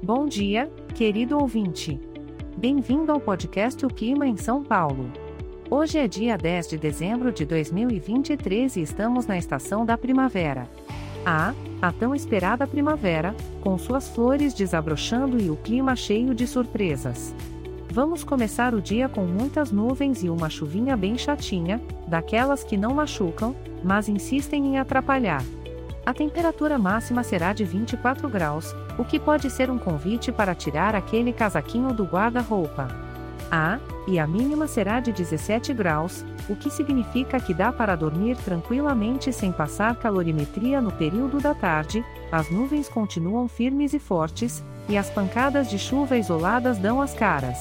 Bom dia, querido ouvinte. Bem-vindo ao podcast O Clima em São Paulo. Hoje é dia 10 de dezembro de 2023 e estamos na estação da primavera. Ah, a tão esperada primavera, com suas flores desabrochando e o clima cheio de surpresas. Vamos começar o dia com muitas nuvens e uma chuvinha bem chatinha, daquelas que não machucam, mas insistem em atrapalhar. A temperatura máxima será de 24 graus, o que pode ser um convite para tirar aquele casaquinho do guarda-roupa. Ah, e a mínima será de 17 graus, o que significa que dá para dormir tranquilamente sem passar calorimetria no período da tarde, as nuvens continuam firmes e fortes, e as pancadas de chuva isoladas dão as caras.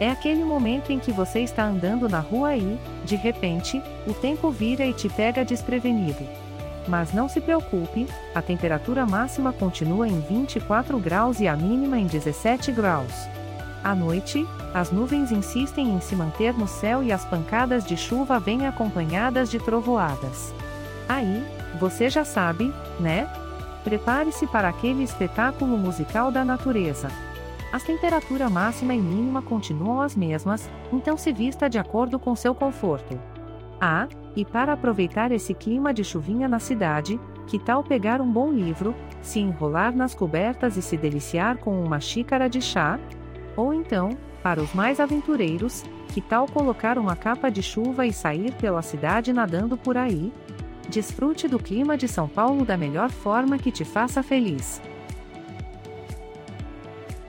É aquele momento em que você está andando na rua e, de repente, o tempo vira e te pega desprevenido. Mas não se preocupe, a temperatura máxima continua em 24 graus e a mínima em 17 graus. À noite, as nuvens insistem em se manter no céu e as pancadas de chuva vêm acompanhadas de trovoadas. Aí, você já sabe, né? Prepare-se para aquele espetáculo musical da natureza. As temperatura máxima e mínima continuam as mesmas, então se vista de acordo com seu conforto. Ah, e para aproveitar esse clima de chuvinha na cidade, que tal pegar um bom livro, se enrolar nas cobertas e se deliciar com uma xícara de chá? Ou então, para os mais aventureiros, que tal colocar uma capa de chuva e sair pela cidade nadando por aí? Desfrute do clima de São Paulo da melhor forma que te faça feliz.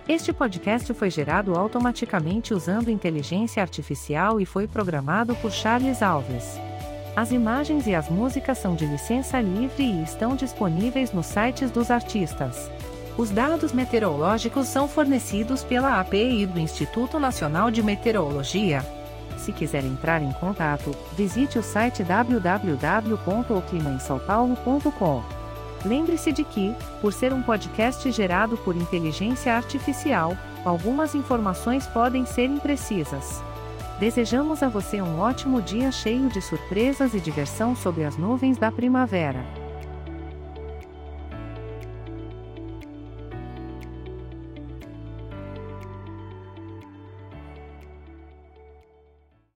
Este podcast foi gerado automaticamente usando inteligência artificial e foi programado por Charles Alves. As imagens e as músicas são de licença livre e estão disponíveis nos sites dos artistas. Os dados meteorológicos são fornecidos pela API do Instituto Nacional de Meteorologia. Se quiser entrar em contato, visite o site www.oclimaemsaopaulo.com. Lembre-se de que, por ser um podcast gerado por inteligência artificial, algumas informações podem ser imprecisas. Desejamos a você um ótimo dia cheio de surpresas e diversão sob as nuvens da primavera.